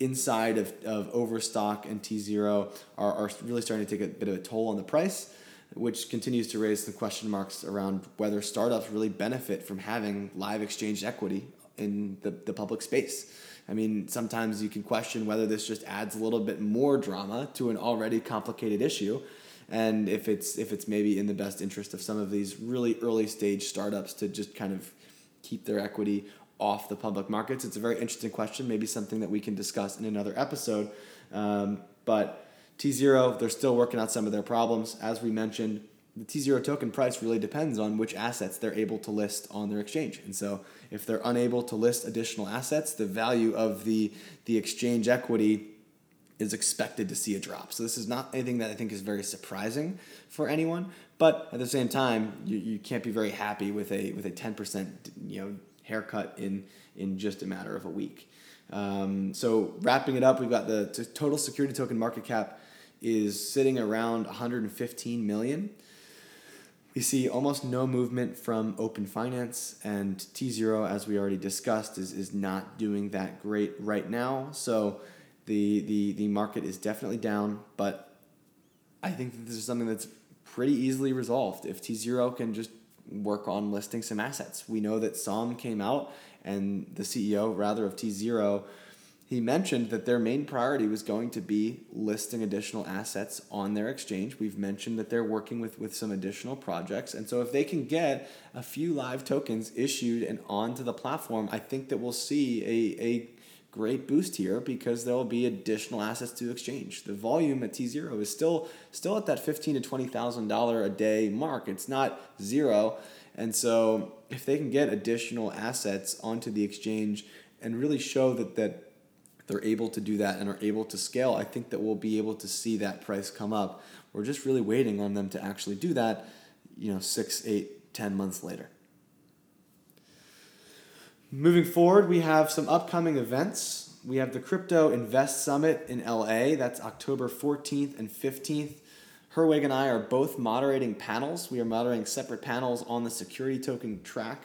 inside of, of Overstock and T Zero are, are really starting to take a bit of a toll on the price which continues to raise the question marks around whether startups really benefit from having live exchange equity in the, the public space. I mean, sometimes you can question whether this just adds a little bit more drama to an already complicated issue, and if it's if it's maybe in the best interest of some of these really early stage startups to just kind of keep their equity off the public markets. It's a very interesting question, maybe something that we can discuss in another episode. Um, but T Zero, they're still working out some of their problems. As we mentioned, the T Zero token price really depends on which assets they're able to list on their exchange. And so if they're unable to list additional assets, the value of the, the exchange equity is expected to see a drop. So this is not anything that I think is very surprising for anyone. But at the same time, you, you can't be very happy with a with a 10% you know haircut in in just a matter of a week. Um, so wrapping it up, we've got the total security token market cap is sitting around 115 million. We see almost no movement from Open Finance, and T0, as we already discussed, is, is not doing that great right now. So the, the, the market is definitely down, but I think that this is something that's pretty easily resolved if T0 can just work on listing some assets. We know that Saum came out, and the CEO, rather, of T0 he mentioned that their main priority was going to be listing additional assets on their exchange. We've mentioned that they're working with, with some additional projects. And so, if they can get a few live tokens issued and onto the platform, I think that we'll see a, a great boost here because there will be additional assets to exchange. The volume at T zero is still still at that fifteen to twenty thousand dollar a day mark. It's not zero, and so if they can get additional assets onto the exchange and really show that that they're able to do that and are able to scale, I think that we'll be able to see that price come up. We're just really waiting on them to actually do that, you know, six, eight, ten months later. Moving forward, we have some upcoming events. We have the Crypto Invest Summit in LA. That's October 14th and 15th. Herwig and I are both moderating panels. We are moderating separate panels on the security token track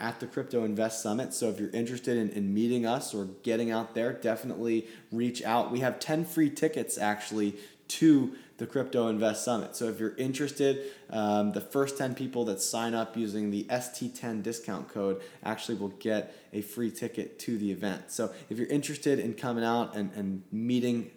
at the Crypto Invest Summit. So if you're interested in, in meeting us or getting out there, definitely reach out. We have 10 free tickets actually to the Crypto Invest Summit. So if you're interested, um, the first 10 people that sign up using the ST10 discount code actually will get a free ticket to the event. So if you're interested in coming out and, and meeting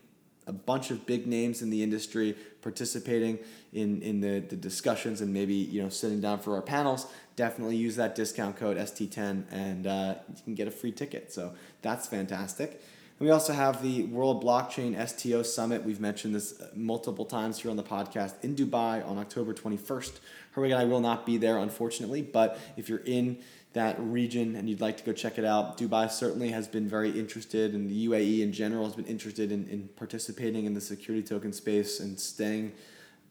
a bunch of big names in the industry participating in, in the, the discussions and maybe you know sitting down for our panels definitely use that discount code st10 and uh, you can get a free ticket so that's fantastic we also have the world blockchain sto summit. We've mentioned this uh, multiple times here on the podcast in dubai on october 21st Herwig and i will not be there unfortunately but if you're in that region and you'd like to go check it out, Dubai certainly has been very interested, and the UAE in general has been interested in, in participating in the security token space and staying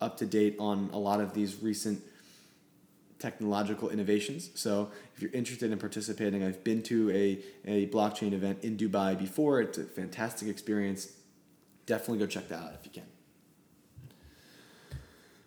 up to date on a lot of these recent technological innovations. So if you're interested in participating, I've been to a, a blockchain event in Dubai before. It's a fantastic experience. Definitely go check that out if you can.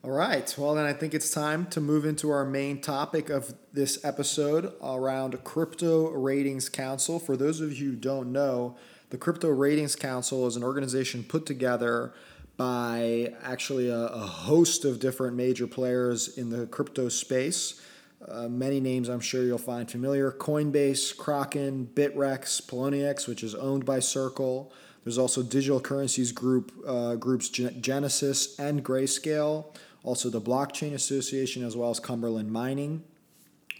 All right. Well, then I think it's time to move into our main topic of this episode around Crypto Ratings Council. For those of you who don't know, the Crypto Ratings Council is an organization put together by actually a, a host of different major players in the crypto space. Uh, many names I'm sure you'll find familiar Coinbase, Kraken, Bittrex, Poloniex, which is owned by Circle. There's also digital currencies group uh, groups Genesis and Grayscale also the Blockchain Association, as well as Cumberland Mining.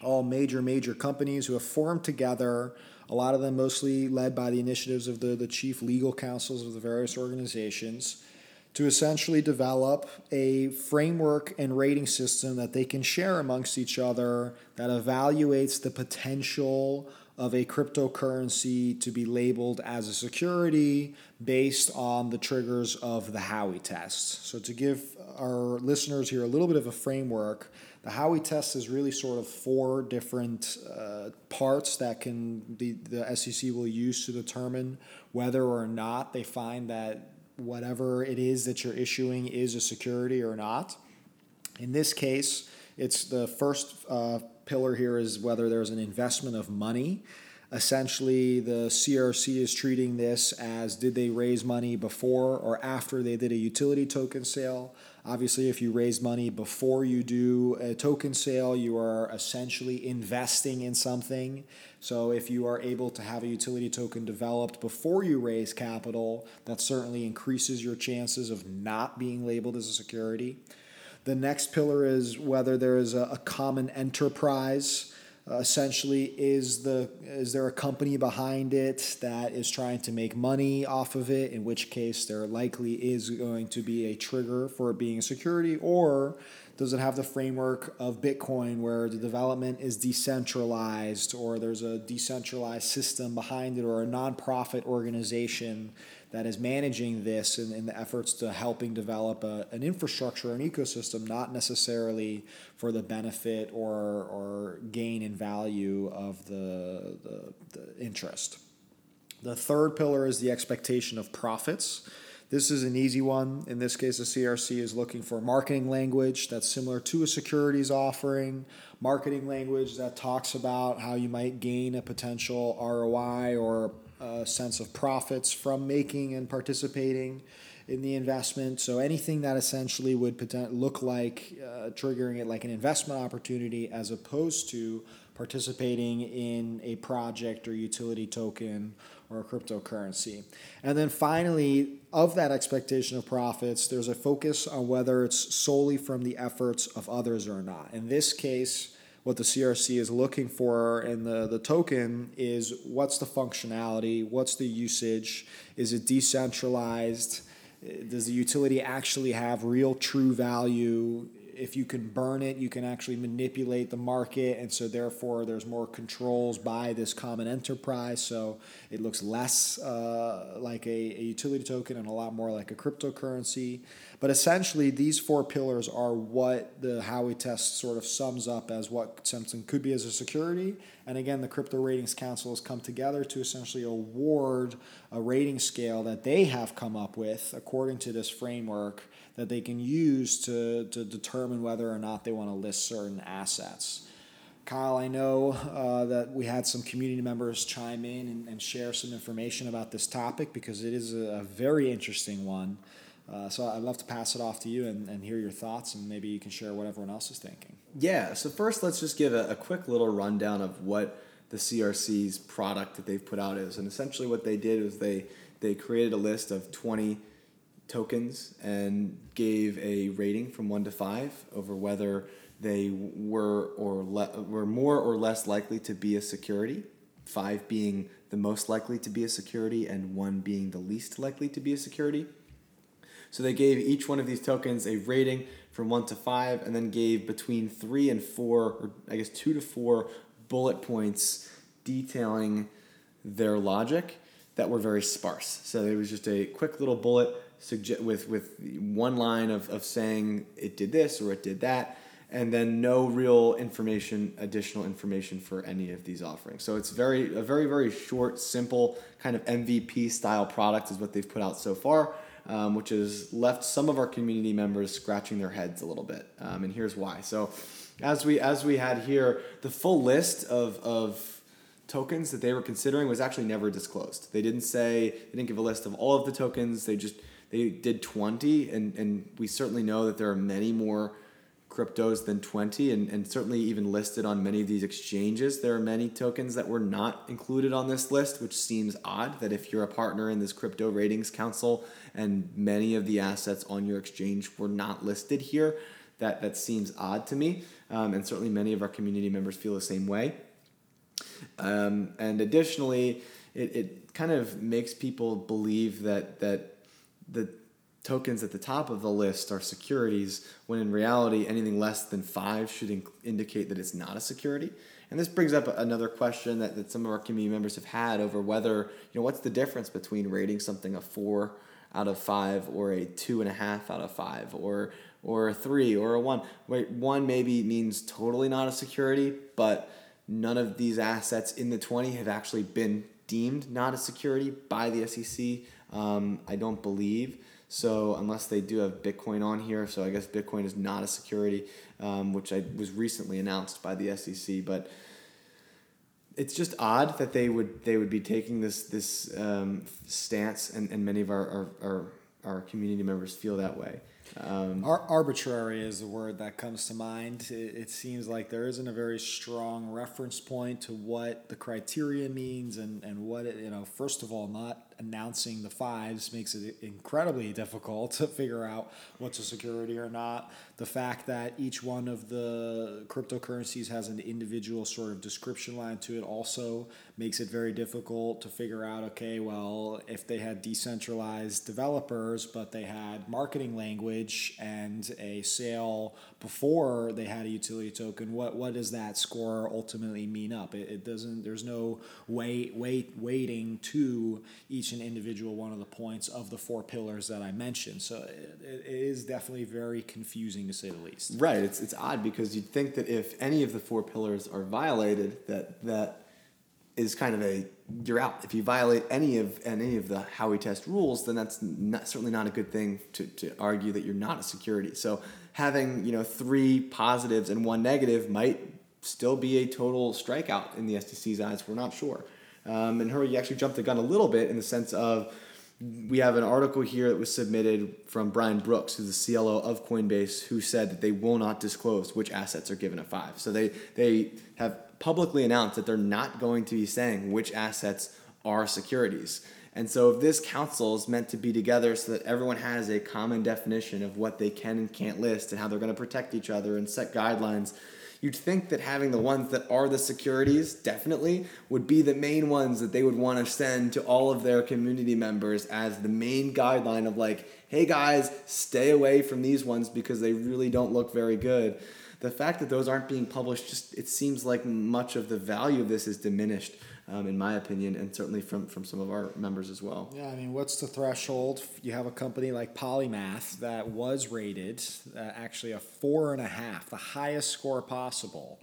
All major, major companies who have formed together, a lot of them mostly led by the initiatives of the, the chief legal councils of the various organizations, to essentially develop a framework and rating system that they can share amongst each other that evaluates the potential of a cryptocurrency to be labeled as a security based on the triggers of the Howey test. So, to give our listeners here a little bit of a framework, the Howey test is really sort of four different uh, parts that can the, the SEC will use to determine whether or not they find that whatever it is that you're issuing is a security or not. In this case, it's the first uh, pillar here is whether there's an investment of money. Essentially, the CRC is treating this as did they raise money before or after they did a utility token sale? Obviously, if you raise money before you do a token sale, you are essentially investing in something. So, if you are able to have a utility token developed before you raise capital, that certainly increases your chances of not being labeled as a security. The next pillar is whether there is a, common enterprise. Uh, essentially, is the is there a company behind it that is trying to make money off of it? In which case, there likely is going to be a trigger for it being a security, or does it have the framework of Bitcoin where the development is decentralized, or there's a decentralized system behind it, or a nonprofit organization that is managing this in, in the efforts to helping develop a, an infrastructure, or an ecosystem, not necessarily for the benefit or, or gain in value of the, the, the interest. The third pillar is the expectation of profits. This is an easy one. In this case, the CRC is looking for marketing language that's similar to a securities offering, marketing language that talks about how you might gain a potential ROI or a sense of profits from making and participating in the investment. So anything that essentially would look like uh, triggering it like an investment opportunity as opposed to participating in a project or utility token or a cryptocurrency. And then finally, of that expectation of profits, there's a focus on whether it's solely from the efforts of others or not. In this case, what the CRC is looking for in the, the token is what's the functionality, what's the usage, is it decentralized, eh, does the utility actually have real true value if you can burn it, you can actually manipulate the market, and so therefore there's more controls by this common enterprise. So it looks less uh, like a, a, utility token and a lot more like a cryptocurrency. But essentially, these four pillars are what the Howey test sort of sums up as what something could be as a security. And again, the Crypto Ratings Council has come together to essentially award a rating scale that they have come up with according to this framework that they can use to, to determine whether or not they want to list certain assets. Kyle, I know uh, that we had some community members chime in and, and, share some information about this topic because it is a, a very interesting one. Uh, so I'd love to pass it off to you and, and hear your thoughts, and maybe you can share what everyone else is thinking. Yeah. So first, let's just give a, a quick little rundown of what the CRC's product that they've put out is, and essentially what they did was they they created a list of twenty tokens and gave a rating from one to five over whether they were or le- were more or less likely to be a security. Five being the most likely to be a security, and one being the least likely to be a security. So they gave each one of these tokens a rating from one to five, and then gave between three and four, or I guess two to four bullet points detailing their logic that were very sparse. So it was just a quick little bullet suggest with with one line of, of saying it did this or it did that and then no real information additional information for any of these offerings. So it's very a very very short simple kind of mvp style product is what they've put out so far um, which has left some of our community members scratching their heads a little bit um, and here's why. So as we as we had here the full list of of tokens that they were considering was actually never disclosed. They didn't say they didn't give a list of all of the tokens. They just they did 20, and, and we certainly know that there are many more cryptos than 20, and, and certainly even listed on many of these exchanges. There are many tokens that were not included on this list, which seems odd that if you're a partner in this crypto ratings council and many of the assets on your exchange were not listed here, that, that seems odd to me. Um, and certainly many of our community members feel the same way. Um, and additionally, it, it kind of makes people believe that that the tokens at the top of the list are securities when in reality anything less than five should in- indicate that it's not a security And this brings up another question that, that some of our community members have had over whether, you know, what's the difference between rating something a four out of five or a two and a half out of five or or a three or a one. Wait, one maybe means totally not a security, but none of these assets in the 20 have actually been deemed not a security by the SEC. Um, I don't believe. So unless they do have Bitcoin on here, so I guess Bitcoin is not a security, um, which I was recently announced by the SEC. But it's just odd that they would they would be taking this this um, stance, and, and many of our, our, our, our community members feel that way. Um, Ar- arbitrary is the word that comes to mind. It, it, seems like there isn't a very strong reference point to what the criteria means and, and what it, you know, first of all, not announcing the fives makes it incredibly difficult to figure out what's a security or not. The fact that each one of the cryptocurrencies has an individual sort of description line to it also makes it very difficult to figure out okay, well, if they had decentralized developers, but they had marketing language and a sale before they had a utility token, what, what does that score ultimately mean up? It, it doesn't, there's no weight, weight, weighting to each and individual one of the points of the four pillars that I mentioned. So it, it is definitely very confusing to say the least. Right. It's, it's odd because you'd think that if any of the four pillars are violated, that, that is kind of a you're out. If you violate any of any of the Howey test rules, then that's not, certainly not a good thing to, to argue that you're not a security. So having you know three positives and one negative might still be a total strikeout in the SEC's eyes. We're not sure. Um, and her, you actually jumped the gun a little bit in the sense of we have an article here that was submitted from Brian Brooks, who's the CLO of Coinbase, who said that they will not disclose which assets are given a five. So they they have publicly announced that they're not going to be saying which assets are securities. And so, if this council is meant to be together so that everyone has a common definition of what they can and can't list and how they're going to protect each other and set guidelines, you'd think that having the ones that are the securities definitely would be the main ones that they would want to send to all of their community members as the main guideline of like, hey guys, stay away from these ones because they really don't look very good. The fact that those aren't being published just it seems like much of the value of this is diminished um, in my opinion, and certainly from, from some of our members as well. Yeah, I mean, what's the threshold? You have a company like Polymath that was rated uh, actually a four and a half, the highest score possible,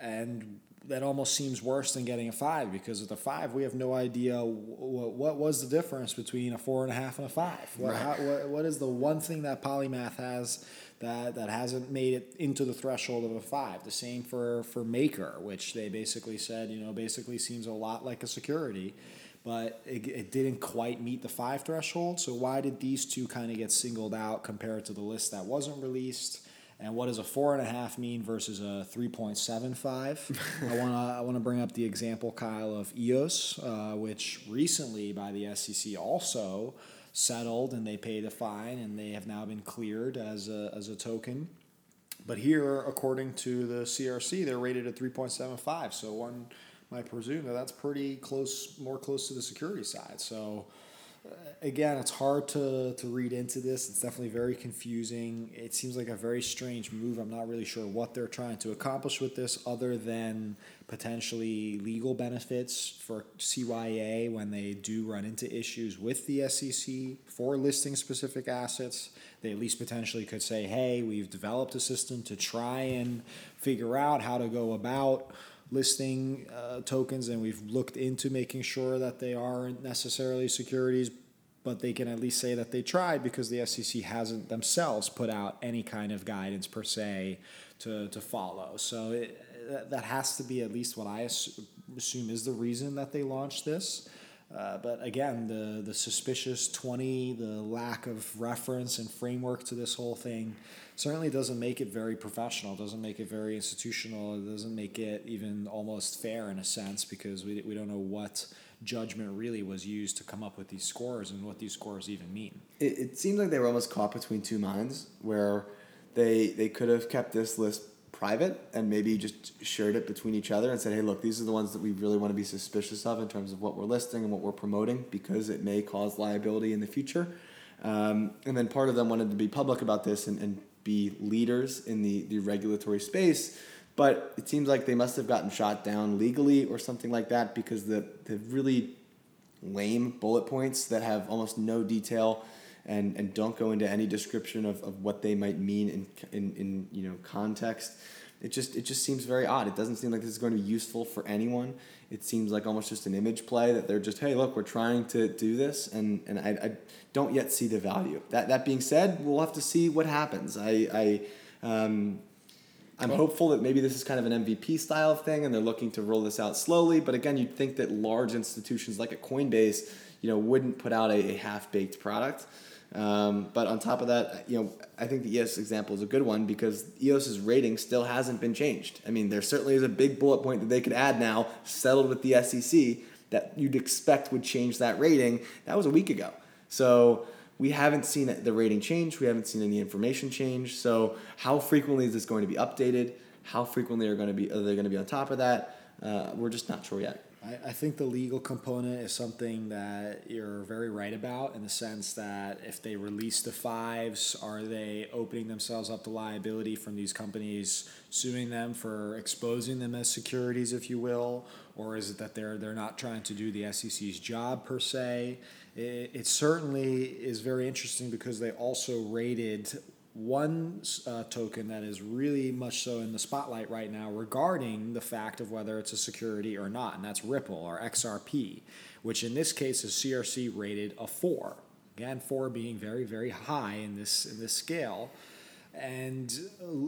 and that almost seems worse than getting a five because at the five we have no idea what, what was the difference between a four and a half and a five. What, right. how, what, what is the one thing that Polymath has that, that hasn't made it into the threshold of a five. The same for, for Maker, which they basically said, you know, basically seems a lot like a security, but it, it didn't quite meet the five threshold. So why did these two kind of get singled out compared to the list that wasn't released? And what does a four and a half mean versus a three point seven five? I want to I want to bring up the example, Kyle, of EOS, uh, which recently by the SEC also settled and they paid a fine and they have now been cleared as a, as a token. But here, according to the CRC, they're rated at 3.75. So one might presume that that's pretty close, more close to the security side. So again, it's hard to, to read into this. It's definitely very confusing. It seems like a very strange move. I'm not really sure what they're trying to accomplish with this, other than potentially legal benefits for CYA when they do run into issues with the SEC for listing specific assets. They at least potentially could say, hey, we've developed a system to try and figure out how to go about listing uh, tokens, and we've looked into making sure that they aren't necessarily securities, but they can at least say that they tried because the SEC hasn't themselves put out any kind of guidance per se to, to follow. So it, that has to be at least what I assume is the reason that they launched this. Uh, but again, the, the suspicious 20, the lack of reference and framework to this whole thing certainly doesn't make it very professional, doesn't make it very institutional, it doesn't make it even almost fair in a sense because we, we don't know what judgment really was used to come up with these scores and what these scores even mean. It, it seems like they were almost caught between two minds where they, they could have kept this list private and maybe just shared it between each other and said, hey, look, these are the ones that we really want to be suspicious of in terms of what we're listing and what we're promoting because it may cause liability in the future. Um, and then part of them wanted to be public about this and, and be leaders in the, the regulatory space But it seems like they must have gotten shot down legally or something like that because the the really lame bullet points that have almost no detail and, and don't go into any description of, of what they might mean in, in, in you know context. It just it just seems very odd. It doesn't seem like this is going to be useful for anyone. It seems like almost just an image play that they're just hey look we're trying to do this and, and I, I don't yet see the value. That that being said, we'll have to see what happens. I I um, I'm hopeful that maybe this is kind of an MVP style thing and they're looking to roll this out slowly. But again, you'd think that large institutions like a Coinbase, you know, wouldn't put out a, a half baked product. Um, but on top of that, you know, I think the EOS example is a good one because EOS's rating still hasn't been changed. I mean, there certainly is a big bullet point that they could add now, settled with the SEC, that you'd expect would change that rating. That was a week ago. So we haven't seen the rating change. We haven't seen any information change. So how frequently is this going to be updated? How frequently are going to be are they going to be on top of that? Uh, we're just not sure yet. I, I think the legal component is something that you're very right about in the sense that if they release the fives, are they opening themselves up to liability from these companies suing them for exposing them as securities, if you will, or is it that they're they're not trying to do the SEC's job per se? It, it certainly is very interesting because they also rated one uh, token that is really much so in the spotlight right now regarding the fact of whether it's a security or not, and that's Ripple or XRP, which in this case is CRC rated a four. Again, four being very, very high in this in this scale. And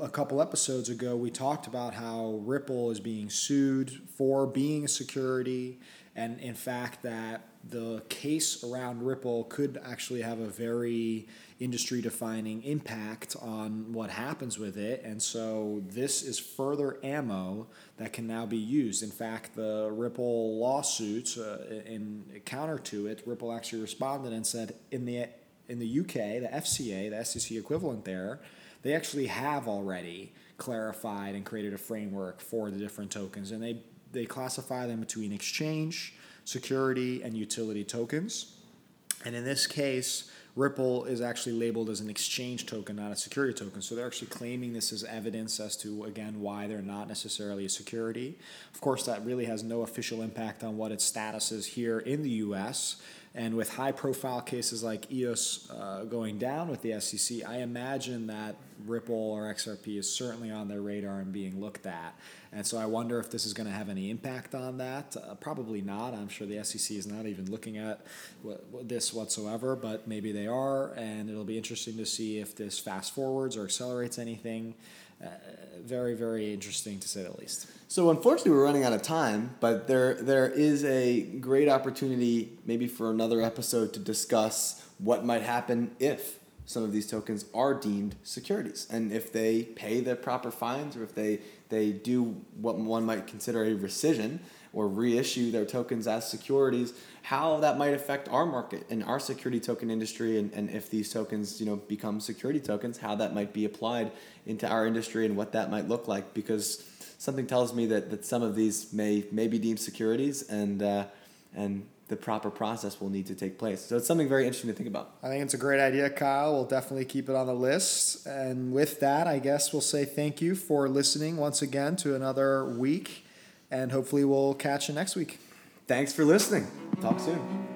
a couple episodes ago, we talked about how Ripple is being sued for being a security, and in fact, that the case around Ripple could actually have a very industry defining impact on what happens with it. And so this is further ammo that can now be used. In fact, the Ripple lawsuit, uh, in counter to it, Ripple actually responded and said in the in the UK, the FCA, the SEC equivalent there, they actually have already clarified and created a framework for the different tokens, and they they classify them between exchange, security, and utility tokens. And in this case, Ripple is actually labeled as an exchange token, not a security token. So they're actually claiming this as evidence as to, again, why they're not necessarily a security. Of course, that really has no official impact on what its status is here in the US. And with high profile cases like EOS uh, going down with the SEC, I imagine that Ripple or XRP is certainly on their radar and being looked at. And so I wonder if this is going to have any impact on that. Uh, probably not. I'm sure the SEC is not even looking at this whatsoever, but maybe they are. And it'll be interesting to see if this fast forwards or accelerates anything. Uh, very, very interesting to say the least. So unfortunately, we're running out of time, but there there is a great opportunity maybe for another episode to discuss what might happen if some of these tokens are deemed securities and if they pay the proper fines or if they they do what one might consider a rescission or reissue their tokens as securities how that might affect our market and our security token industry and, and if these tokens you know become security tokens how that might be applied into our industry and what that might look like because something tells me that, that some of these may may be deemed securities and uh, and the proper process will need to take place. So it's something very interesting to think about. I think it's a great idea, Kyle. We'll definitely keep it on the list. And with that, I guess we'll say thank you for listening once again to another week. And hopefully, we'll catch you next week. Thanks for listening. Talk soon.